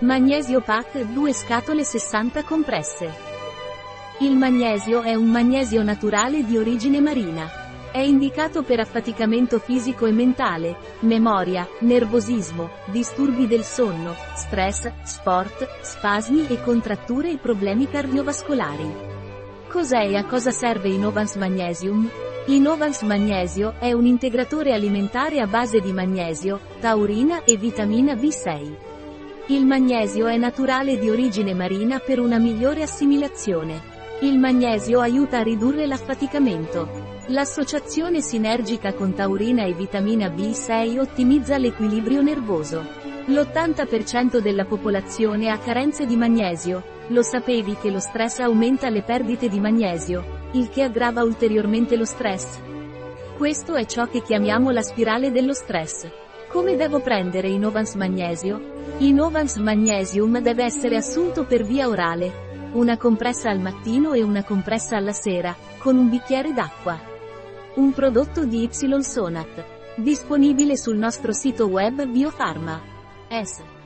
Magnesio Pack 2 scatole 60 compresse. Il magnesio è un magnesio naturale di origine marina. È indicato per affaticamento fisico e mentale, memoria, nervosismo, disturbi del sonno, stress, sport, spasmi e contratture e problemi cardiovascolari. Cos'è e a cosa serve Innovans Magnesium? Innovans Magnesio è un integratore alimentare a base di magnesio, taurina e vitamina B6. Il magnesio è naturale di origine marina per una migliore assimilazione. Il magnesio aiuta a ridurre l'affaticamento. L'associazione sinergica con taurina e vitamina B6 ottimizza l'equilibrio nervoso. L'80% della popolazione ha carenze di magnesio. Lo sapevi che lo stress aumenta le perdite di magnesio, il che aggrava ulteriormente lo stress? Questo è ciò che chiamiamo la spirale dello stress. Come devo prendere Innovans Magnesio? Innovans Magnesium deve essere assunto per via orale. Una compressa al mattino e una compressa alla sera, con un bicchiere d'acqua. Un prodotto di Y Sonat. Disponibile sul nostro sito web Biofarma. S.